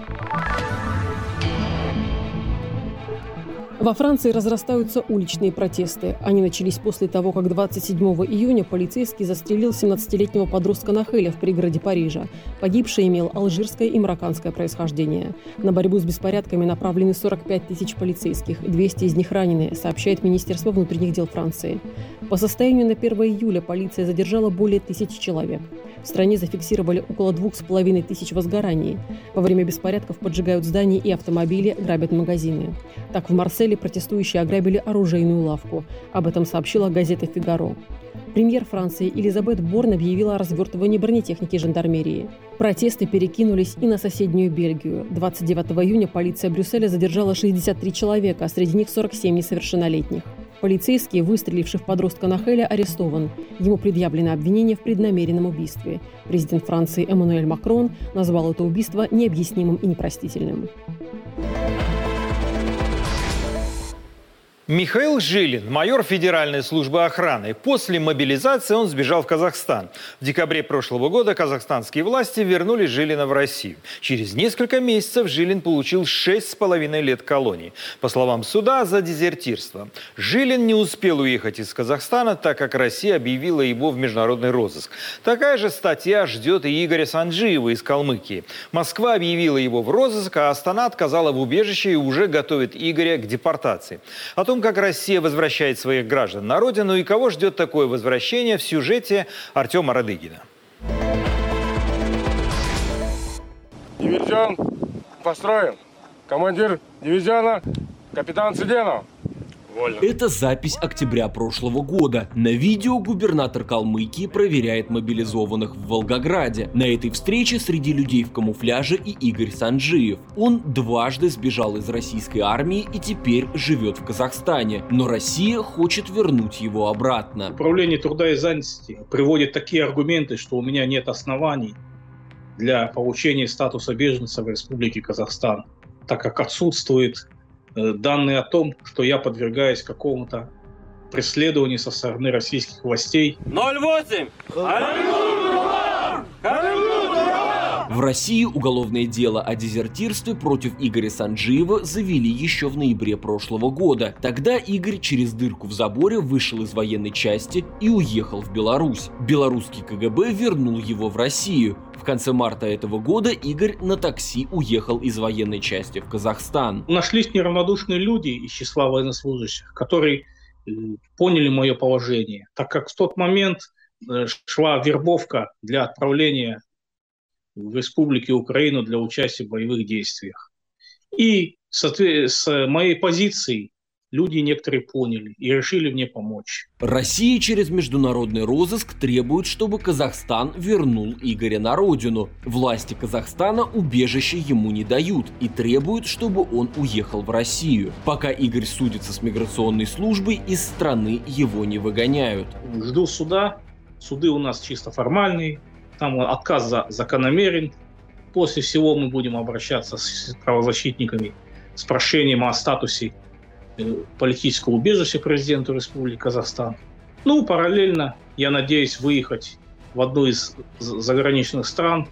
Во Франции разрастаются уличные протесты. Они начались после того, как 27 июня полицейский застрелил 17-летнего подростка Нахеля в пригороде Парижа. Погибший имел алжирское и марокканское происхождение. На борьбу с беспорядками направлены 45 тысяч полицейских, 200 из них ранены, сообщает Министерство внутренних дел Франции. По состоянию на 1 июля полиция задержала более тысячи человек. В стране зафиксировали около двух с половиной тысяч возгораний. Во время беспорядков поджигают здания и автомобили, грабят магазины. Так в Марселе протестующие ограбили оружейную лавку. Об этом сообщила газета «Фигаро». Премьер Франции Элизабет Борн объявила о развертывании бронетехники жандармерии. Протесты перекинулись и на соседнюю Бельгию. 29 июня полиция Брюсселя задержала 63 человека, а среди них 47 несовершеннолетних. Полицейский, выстреливший в подростка Нахеля, арестован. Ему предъявлено обвинение в преднамеренном убийстве. Президент Франции Эммануэль Макрон назвал это убийство необъяснимым и непростительным. Михаил Жилин, майор Федеральной службы охраны. После мобилизации он сбежал в Казахстан. В декабре прошлого года казахстанские власти вернули Жилина в Россию. Через несколько месяцев Жилин получил шесть с половиной лет колонии. По словам суда, за дезертирство. Жилин не успел уехать из Казахстана, так как Россия объявила его в международный розыск. Такая же статья ждет и Игоря Санджиева из Калмыкии. Москва объявила его в розыск, а Астана отказала в убежище и уже готовит Игоря к депортации. О том, как Россия возвращает своих граждан на родину и кого ждет такое возвращение в сюжете Артема Радыгина. Дивизион построен. Командир дивизиона капитан Сиденов. Это запись октября прошлого года. На видео губернатор Калмыкии проверяет мобилизованных в Волгограде. На этой встрече среди людей в камуфляже и Игорь Санджиев. Он дважды сбежал из российской армии и теперь живет в Казахстане. Но Россия хочет вернуть его обратно. Управление труда и занятости приводит такие аргументы, что у меня нет оснований для получения статуса беженца в Республике Казахстан, так как отсутствует данные о том, что я подвергаюсь какому-то преследованию со стороны российских властей. 08! В России уголовное дело о дезертирстве против Игоря Санджиева завели еще в ноябре прошлого года. Тогда Игорь через дырку в заборе вышел из военной части и уехал в Беларусь. Белорусский КГБ вернул его в Россию. В конце марта этого года Игорь на такси уехал из военной части в Казахстан. Нашлись неравнодушные люди из числа военнослужащих, которые э, поняли мое положение, так как в тот момент э, шла вербовка для отправления в Республике Украину для участия в боевых действиях. И с моей позиции люди некоторые поняли и решили мне помочь. Россия через международный розыск требует, чтобы Казахстан вернул Игоря на родину. Власти Казахстана убежище ему не дают и требуют, чтобы он уехал в Россию. Пока Игорь судится с миграционной службой, из страны его не выгоняют. Жду суда. Суды у нас чисто формальные. Там отказ за закономерен. После всего мы будем обращаться с правозащитниками с прошением о статусе э, политического убежища президенту Республики Казахстан. Ну, параллельно, я надеюсь выехать в одну из заграничных стран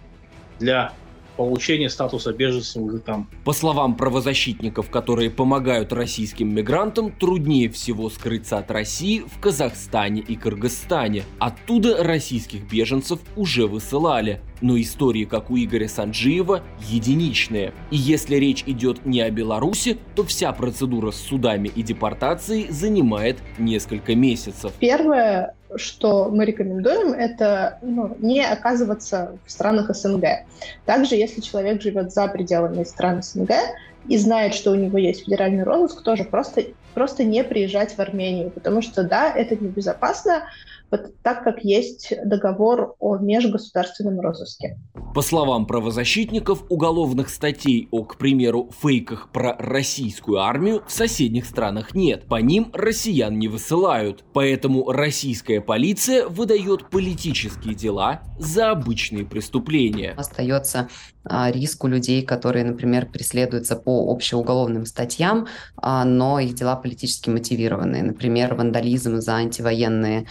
для получения статуса беженца уже там. По словам правозащитников, которые помогают российским мигрантам, труднее всего скрыться от России в Казахстане и Кыргызстане. Оттуда российских беженцев уже высылали но истории, как у Игоря Санджиева, единичные. И если речь идет не о Беларуси, то вся процедура с судами и депортацией занимает несколько месяцев. Первое, что мы рекомендуем, это ну, не оказываться в странах СНГ. Также, если человек живет за пределами стран СНГ и знает, что у него есть федеральный розыск, тоже просто, просто не приезжать в Армению, потому что, да, это небезопасно, вот так как есть договор о межгосударственном розыске. По словам правозащитников, уголовных статей о, к примеру, фейках про российскую армию в соседних странах нет. По ним россиян не высылают. Поэтому российская полиция выдает политические дела за обычные преступления. Остается а, риск у людей, которые, например, преследуются по общеуголовным статьям, а, но их дела политически мотивированные. Например, вандализм за антивоенные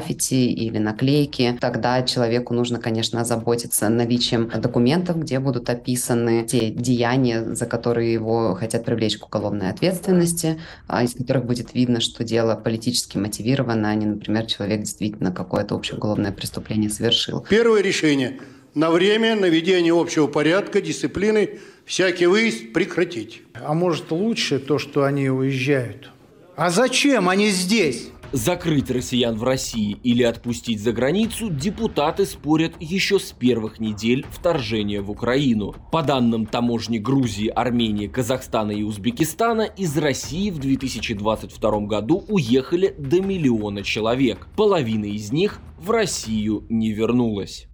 граффити или наклейки. Тогда человеку нужно, конечно, озаботиться наличием документов, где будут описаны те деяния, за которые его хотят привлечь к уголовной ответственности, а, из которых будет видно, что дело политически мотивировано, а не, например, человек действительно какое-то общеуголовное преступление совершил. Первое решение – на время наведения общего порядка, дисциплины, всякий выезд прекратить. А может лучше то, что они уезжают? А зачем они здесь? Закрыть россиян в России или отпустить за границу депутаты спорят еще с первых недель вторжения в Украину. По данным таможни Грузии, Армении, Казахстана и Узбекистана, из России в 2022 году уехали до миллиона человек. Половина из них в Россию не вернулась.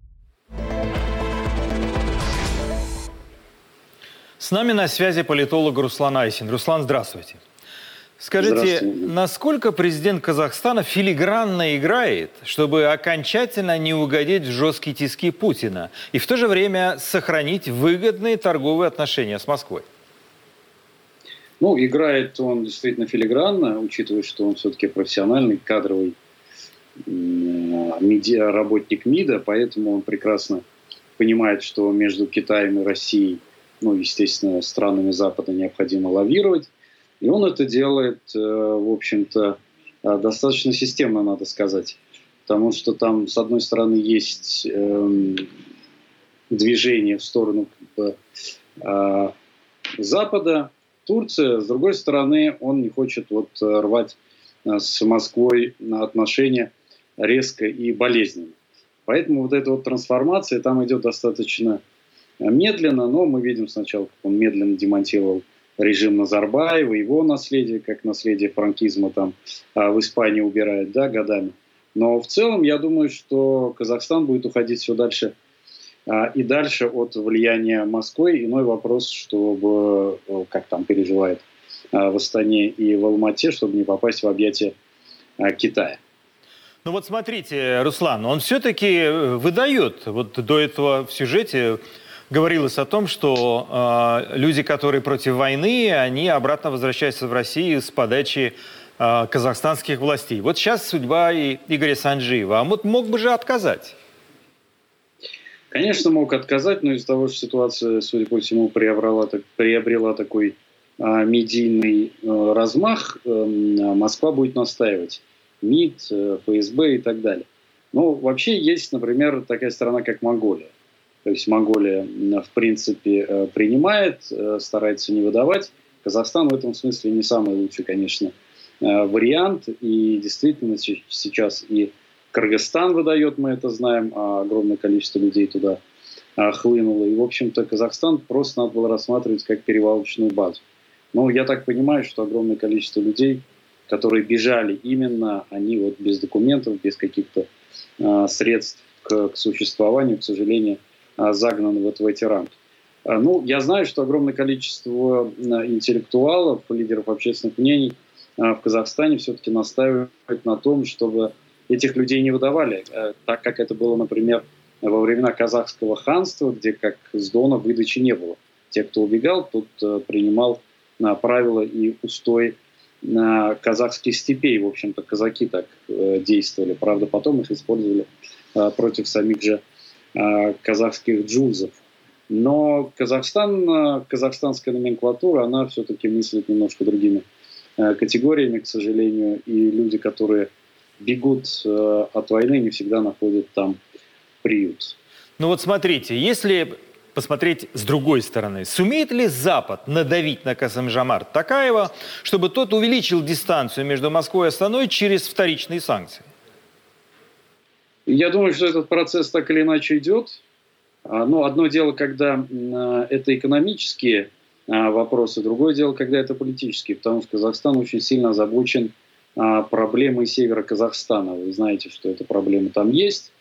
С нами на связи политолог Руслан Айсин. Руслан, здравствуйте. Скажите, насколько президент Казахстана филигранно играет, чтобы окончательно не угодить в жесткие тиски Путина и в то же время сохранить выгодные торговые отношения с Москвой? Ну, играет он действительно филигранно, учитывая, что он все-таки профессиональный, кадровый медиа, работник МИДа, поэтому он прекрасно понимает, что между Китаем и Россией ну, естественно, странами Запада необходимо лавировать. И он это делает, э, в общем-то, э, достаточно системно, надо сказать. Потому что там, с одной стороны, есть эм, движение в сторону э, Запада, Турция, с другой стороны, он не хочет вот рвать с Москвой на отношения резко и болезненно. Поэтому вот эта вот трансформация там идет достаточно медленно, но мы видим сначала, как он медленно демонтировал режим Назарбаева, его наследие, как наследие франкизма там а, в Испании убирает, да, годами. Но в целом я думаю, что Казахстан будет уходить все дальше а, и дальше от влияния Москвы. Иной вопрос, чтобы, э, как там переживает а, в Астане и в Алмате, чтобы не попасть в объятия Китая. Ну вот смотрите, Руслан, он все-таки э, выдает, вот до этого в сюжете говорилось о том, что э, люди, которые против войны, они обратно возвращаются в Россию с подачи э, казахстанских властей. Вот сейчас судьба и Игоря Санджиева. А вот мог бы же отказать. Конечно, мог отказать, но из-за того, что ситуация, судя по всему, приобрела, приобрела такой а, медийный а, размах, а, Москва будет настаивать. МИД, а, ФСБ и так далее. Но вообще есть, например, такая страна, как Монголия. То есть Монголия, в принципе, э, принимает, э, старается не выдавать. Казахстан в этом смысле не самый лучший, конечно, э, вариант. И действительно сейчас и Кыргызстан выдает, мы это знаем, а огромное количество людей туда хлынуло. И, в общем-то, Казахстан просто надо было рассматривать как перевалочную базу. Но я так понимаю, что огромное количество людей, которые бежали именно, они вот без документов, без каких-то э, средств к, к существованию, к сожалению, э, загнаны вот в эти рамки. Э, ну, я знаю, что огромное количество э, интеллектуалов, лидеров общественных мнений в Казахстане все-таки настаивают на том, чтобы этих людей не выдавали, так как это было, например, во времена казахского ханства, где как с Дона выдачи не было. Те, кто убегал, тот э, принимал правила и устой на казахских степей. В общем-то, казаки так э, действовали. Правда, потом их использовали против самих же казахских джузов. Но Казахстан, э, казахстанская номенклатура, она все-таки мыслит немножко другими э, категориями, к сожалению. И люди, которые бегут э, от войны, не всегда находят там приют. Ну вот смотрите, если посмотреть с другой стороны. Сумеет ли Запад надавить на Касамжамар Такаева, чтобы тот увеличил дистанцию между Москвой и Астаной через вторичные санкции? Я думаю, что этот процесс так или иначе идет. А, Но ну, одно дело, когда это экономические а, вопросы, другое дело, когда это политические, потому что Казахстан очень сильно озабочен а, проблемой севера Казахстана. Вы знаете, что эта проблема там есть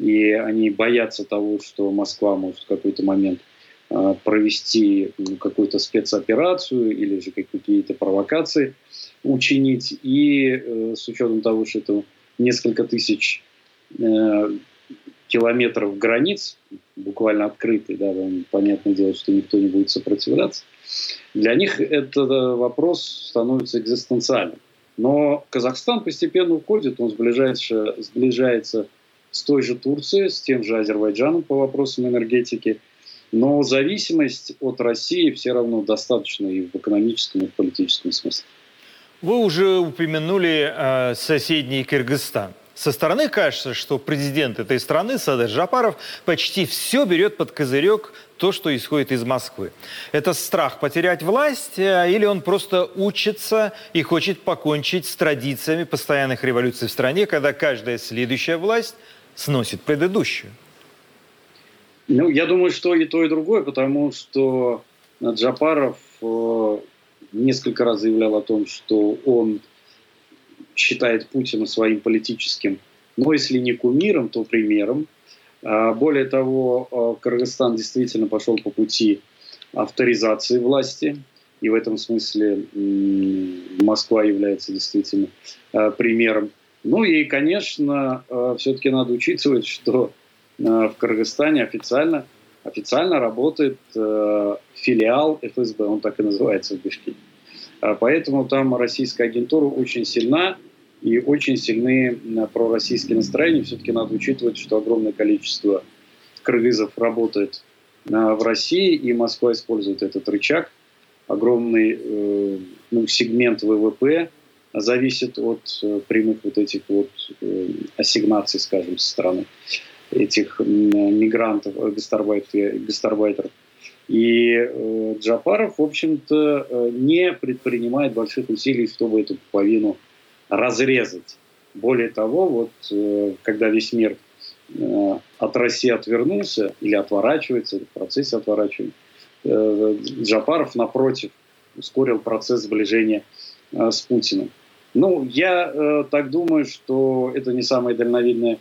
и они боятся того, что Москва может в какой-то момент провести какую-то спецоперацию или же какие-то провокации учинить. И э, с учетом того, что это несколько тысяч километров границ, буквально открытый, да, понятное дело, что никто не будет сопротивляться, для них этот вопрос становится экзистенциальным. Но Казахстан постепенно уходит, он сближается, сближается с той же Турцией, с тем же Азербайджаном по вопросам энергетики. Но зависимость от России все равно достаточно и в экономическом, и в политическом смысле. Вы уже упомянули э, соседний Кыргызстан. Со стороны кажется, что президент этой страны, Садыр Жапаров, почти все берет под козырек то, что исходит из Москвы. Это страх потерять власть э, или он просто учится и хочет покончить с традициями постоянных революций в стране, когда каждая следующая власть сносит предыдущую? Ну, я думаю, что и то, и другое, потому что Джапаров э, несколько раз заявлял о том, что он считает Путина своим политическим, но если не кумиром, то примером. А, более того, э, Кыргызстан действительно пошел по пути авторизации власти, и в этом смысле Москва является действительно э, примером ну и, конечно, все-таки надо учитывать, что в Кыргызстане официально, официально работает филиал ФСБ, он так и называется в Бишкеке. Поэтому там российская агентура очень сильна, и очень сильны пророссийские настроения. Все-таки надо учитывать, что огромное количество кыргызов работает в России, и Москва использует этот рычаг. Огромный ну, сегмент ВВП зависит от э, прямых вот этих вот э, ассигнаций, скажем, со стороны этих мигрантов, э, гастарбайтеров. И э, Джапаров, в общем-то, не предпринимает больших усилий, чтобы эту половину разрезать. Более того, вот э, когда весь мир э, от России отвернулся или отворачивается, или в процессе отворачивания, э, Джапаров, напротив, ускорил процесс сближения э, с Путиным. Ну, я э, так думаю, что это не самая дальновидная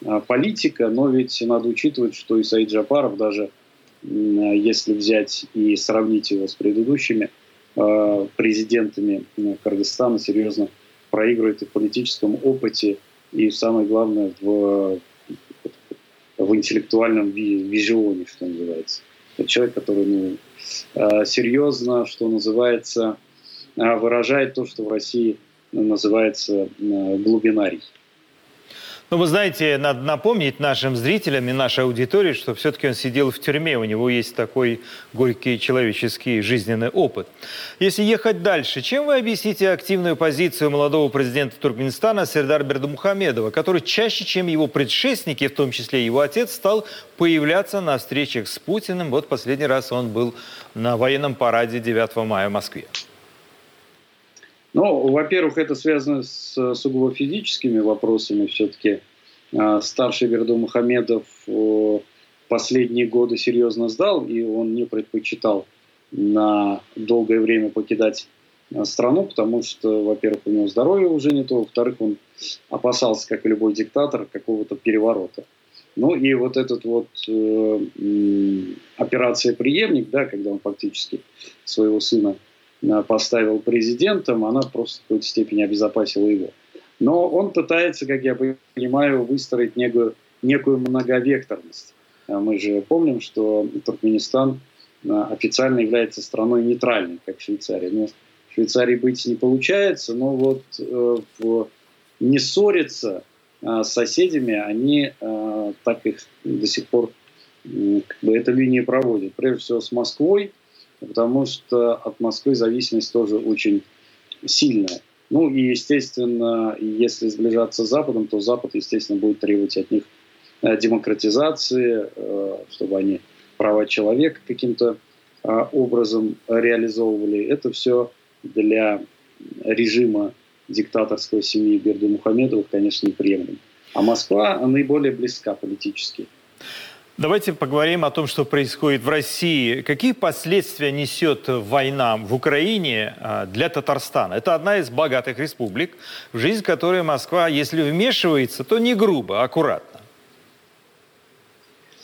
э, политика, но ведь надо учитывать, что Исаид Джапаров, даже э, если взять и сравнить его с предыдущими э, президентами э, Кыргызстана, серьезно проигрывает и в политическом опыте, и самое главное в, в интеллектуальном визионе, что называется. Это человек, который ну, э, серьезно, что называется, э, выражает то, что в России – называется э, глубинарий. Ну, вы знаете, надо напомнить нашим зрителям и нашей аудитории, что все-таки он сидел в тюрьме, у него есть такой горький человеческий жизненный опыт. Если ехать дальше, чем вы объясните активную позицию молодого президента Туркменистана Сердар Бердумухамедова, который чаще, чем его предшественники, в том числе его отец, стал появляться на встречах с Путиным? Вот последний раз он был на военном параде 9 мая в Москве. Ну, во-первых, это связано с сугубо физическими вопросами. Все-таки э, старший Верду Мухамедов э, последние годы серьезно сдал, и он не предпочитал на долгое время покидать э, страну, потому что, во-первых, у него здоровье уже не то, во-вторых, он опасался, как и любой диктатор, какого-то переворота. Ну и вот этот вот э, операция «Преемник», да, когда он фактически своего сына э, поставил президентом, она просто в какой-то степени обезопасила его. Но он пытается, как я понимаю, выстроить некую, некую многовекторность. А мы же помним, что Туркменистан э, официально является страной нейтральной, как Швейцария. Но в Швейцарии быть не получается, но вот э, в, не ссориться с соседями, они так их до сих пор как бы, эту линию проводят. Прежде всего с Москвой, потому что от Москвы зависимость тоже очень сильная. Ну и, естественно, если сближаться с Западом, то Запад, естественно, будет требовать от них э, демократизации, э, чтобы они права человека каким-то а, образом реализовывали. Это все для режима диктаторской семьи Берду Мухамедовых, конечно, неприемлемо. А Москва наиболее близка политически. Давайте поговорим о том, что происходит в России. Какие последствия несет война в Украине а, для Татарстана? Это одна из богатых республик, в жизнь которой Москва, если вмешивается, то не грубо, а аккуратно.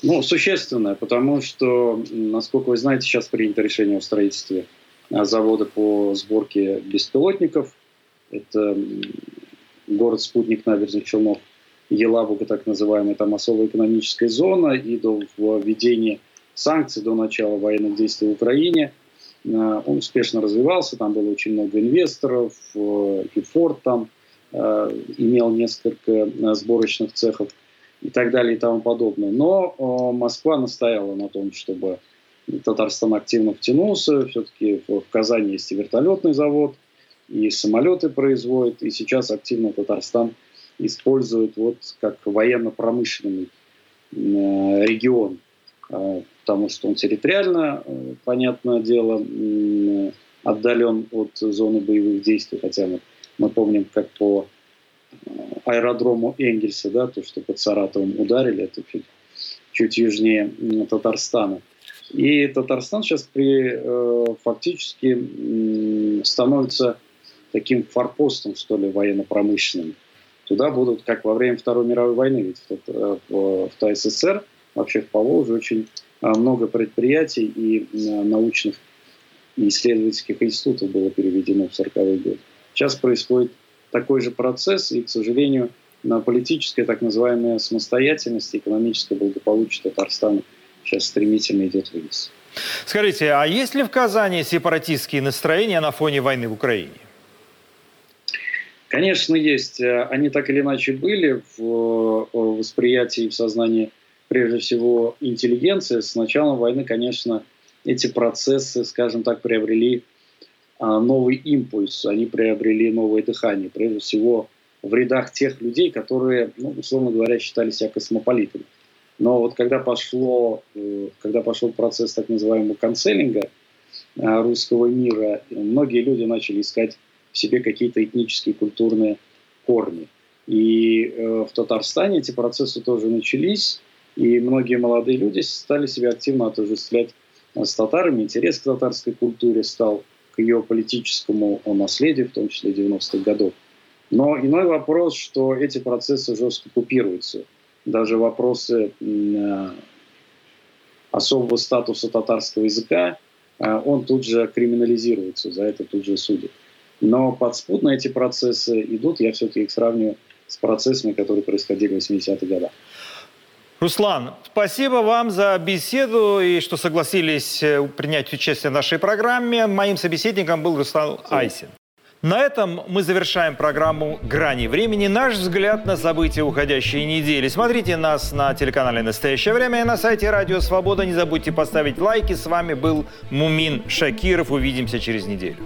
Ну, существенное, потому что, насколько вы знаете, сейчас принято решение о строительстве а, завода по сборке беспилотников. Это город спутник набережных Челнов, Елабуга, так называемая, там особая экономическая зона, и до введения санкций, до начала военных действий в Украине. Э, он успешно развивался, там было очень много инвесторов, э, и Форд там э, имел несколько сборочных цехов и так далее и тому подобное. Но Москва настояла на том, чтобы Татарстан активно втянулся. Все-таки в Казани есть и вертолетный завод – и самолеты производит, и сейчас активно Татарстан использует вот как военно-промышленный э, регион, э, потому что он территориально, э, понятное дело, отдален от зоны боевых действий, хотя мы, мы помним, как по э, аэродрому Энгельса, да, то, что под Саратовым ударили, это чуть, чуть южнее Татарстана. И Татарстан сейчас при, фактически становится таким форпостом, что ли, военно-промышленным. Туда будут, как во время Второй мировой войны, ведь в, э, в, в ТССР, вообще в Поволжье очень э, много предприятий и э, научных и исследовательских институтов было переведено в 40-е годы. Сейчас происходит такой же процесс, и, к сожалению, на политическая так называемая самостоятельность экономическое благополучие Татарстана сейчас стремительно идет вниз. Скажите, а есть ли в Казани сепаратистские настроения на фоне войны в Украине? Конечно, есть. Э, они так или иначе были в э, восприятии, в сознании, прежде всего, интеллигенции. С началом войны, конечно, эти процессы, скажем так, приобрели а, новый импульс, они приобрели новое дыхание. Прежде всего, в рядах тех людей, которые, ну, условно говоря, считали себя космополитами. Но вот когда, пошло, э, когда пошел процесс так называемого канцелинга русского мира, многие люди начали искать в себе какие-то этнические, культурные корни. И э, в Татарстане эти процессы тоже начались, и многие молодые люди стали себя активно отождествлять э, с татарами. Интерес к татарской культуре стал к ее политическому наследию, в том числе 90-х годов. Но иной вопрос, что эти процессы жестко купируются. Даже вопросы э, особого статуса татарского языка, э, он тут же криминализируется, за это тут же судят. Но подспудно эти процессы идут, я все-таки их сравниваю с процессами, которые происходили в 80-х годах. Руслан, спасибо вам за беседу и что согласились э, принять участие в нашей программе. Моим собеседником был Руслан Айсин. На этом мы завершаем программу «Грани времени». Наш взгляд на события уходящей недели. Смотрите нас на телеканале «Настоящее время» и на сайте «Радио Свобода». Не забудьте поставить лайки. С вами был Мумин Шакиров. Увидимся через неделю.